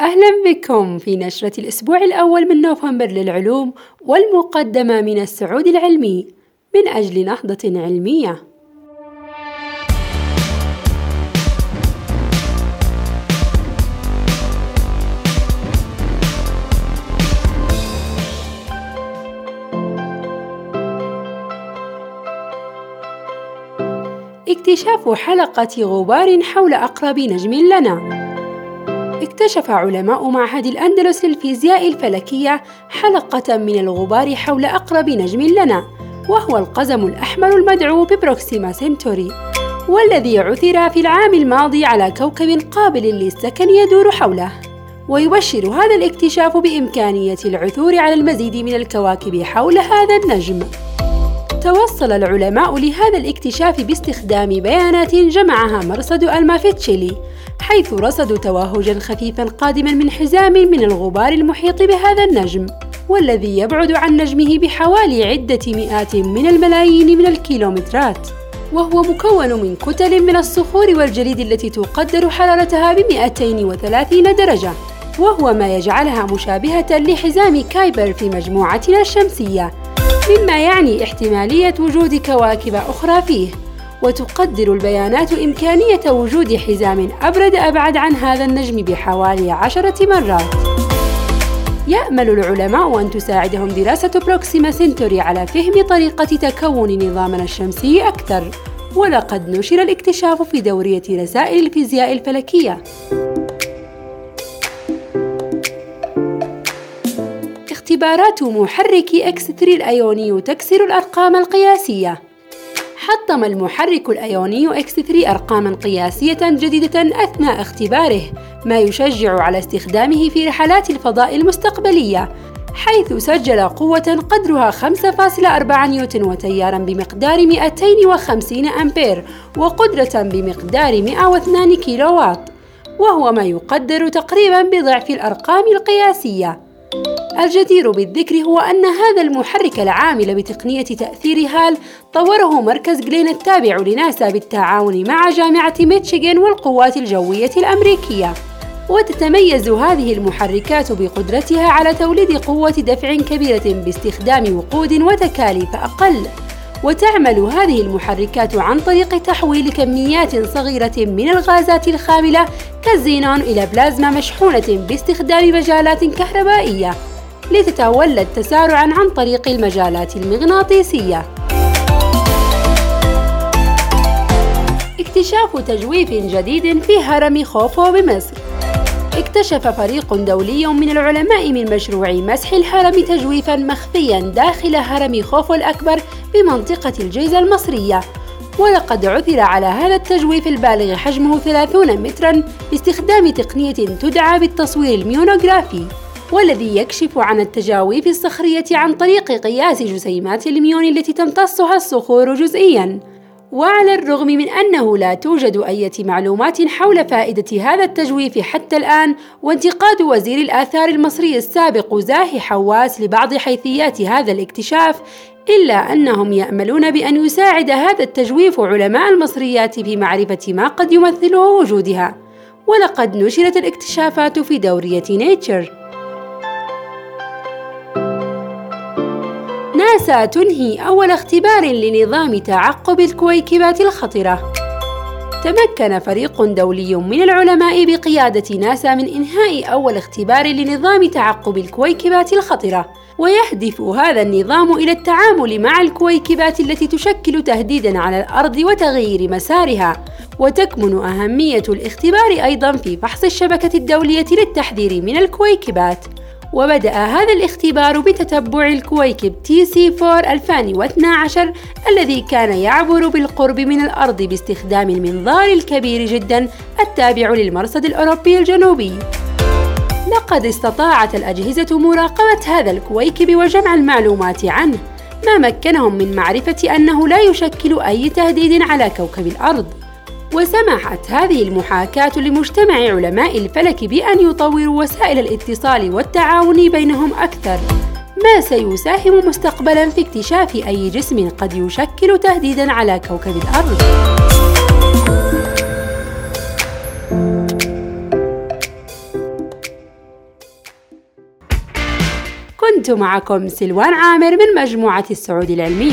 أهلا بكم في نشرة الأسبوع الأول من نوفمبر للعلوم والمقدمة من السعود العلمي من أجل نهضة علمية. اكتشاف حلقة غبار حول أقرب نجم لنا اكتشف علماء معهد الأندلس للفيزياء الفلكية حلقة من الغبار حول أقرب نجم لنا وهو القزم الأحمر المدعو ببروكسيما سنتوري والذي عثر في العام الماضي على كوكب قابل للسكن يدور حوله. ويبشر هذا الاكتشاف بإمكانية العثور على المزيد من الكواكب حول هذا النجم. توصل العلماء لهذا الاكتشاف باستخدام بيانات جمعها مرصد المافيتشيلي حيث رصدوا توهجا خفيفا قادما من حزام من الغبار المحيط بهذا النجم والذي يبعد عن نجمه بحوالي عدة مئات من الملايين من الكيلومترات. وهو مكون من كتل من الصخور والجليد التي تقدر حرارتها ب 230 درجة وهو ما يجعلها مشابهة لحزام كايبر في مجموعتنا الشمسية مما يعني احتمالية وجود كواكب أخرى فيه. وتقدر البيانات إمكانية وجود حزام أبرد أبعد عن هذا النجم بحوالي عشرة مرات. يأمل العلماء أن تساعدهم دراسة بروكسيما سنتوري على فهم طريقة تكون نظامنا الشمسي أكثر. ولقد نشر الاكتشاف في دورية رسائل الفيزياء الفلكية. اختبارات محرك X 3 الأيوني تكسر الأرقام القياسية. حطم المحرك الأيوني إكس 3 أرقامًا قياسية جديدة أثناء اختباره، ما يشجع على استخدامه في رحلات الفضاء المستقبلية، حيث سجل قوة قدرها 5.4 نيوتن وتيارًا بمقدار 250 أمبير وقدرة بمقدار 102 كيلووات، وهو ما يقدر تقريبًا بضعف الأرقام القياسية. الجدير بالذكر هو أن هذا المحرك العامل بتقنية تأثير هال طوره مركز جلين التابع لناسا بالتعاون مع جامعة ميتشيغان والقوات الجوية الأمريكية. وتتميز هذه المحركات بقدرتها على توليد قوة دفع كبيرة باستخدام وقود وتكاليف أقل. وتعمل هذه المحركات عن طريق تحويل كميات صغيرة من الغازات الخاملة كالزينون إلى بلازما مشحونة باستخدام مجالات كهربائية لتتولد تسارعا عن طريق المجالات المغناطيسية. اكتشاف تجويف جديد في هرم خوفو بمصر. اكتشف فريق دولي من العلماء من مشروع مسح الهرم تجويفا مخفيا داخل هرم خوفو الأكبر بمنطقة الجيزة المصرية. ولقد عثر على هذا التجويف البالغ حجمه 30 مترا باستخدام تقنية تدعى بالتصوير الميونوغرافي. والذي يكشف عن التجاويف الصخرية عن طريق قياس جسيمات الميون التي تمتصها الصخور جزئياً. وعلى الرغم من أنه لا توجد أي معلومات حول فائدة هذا التجويف حتى الآن، وانتقاد وزير الآثار المصري السابق زاهي حواس لبعض حيثيات هذا الاكتشاف، إلا أنهم يأملون بأن يساعد هذا التجويف علماء المصريات في معرفة ما قد يمثله وجودها. ولقد نشرت الاكتشافات في دورية نيتشر. ناسا تنهي أول اختبار لنظام تعقب الكويكبات الخطرة. تمكن فريق دولي من العلماء بقيادة ناسا من إنهاء أول اختبار لنظام تعقب الكويكبات الخطرة، ويهدف هذا النظام إلى التعامل مع الكويكبات التي تشكل تهديدًا على الأرض وتغيير مسارها. وتكمن أهمية الاختبار أيضًا في فحص الشبكة الدولية للتحذير من الكويكبات. وبدأ هذا الاختبار بتتبع الكويكب TC 4 2012 الذي كان يعبر بالقرب من الأرض باستخدام المنظار الكبير جدا التابع للمرصد الأوروبي الجنوبي. لقد استطاعت الأجهزة مراقبة هذا الكويكب وجمع المعلومات عنه، ما مكنهم من معرفة أنه لا يشكل أي تهديد على كوكب الأرض. وسمحت هذه المحاكاة لمجتمع علماء الفلك بأن يطوروا وسائل الاتصال والتعاون بينهم أكثر ما سيساهم مستقبلا في اكتشاف أي جسم قد يشكل تهديدا على كوكب الأرض. كنت معكم سلوان عامر من مجموعة السعود العلمي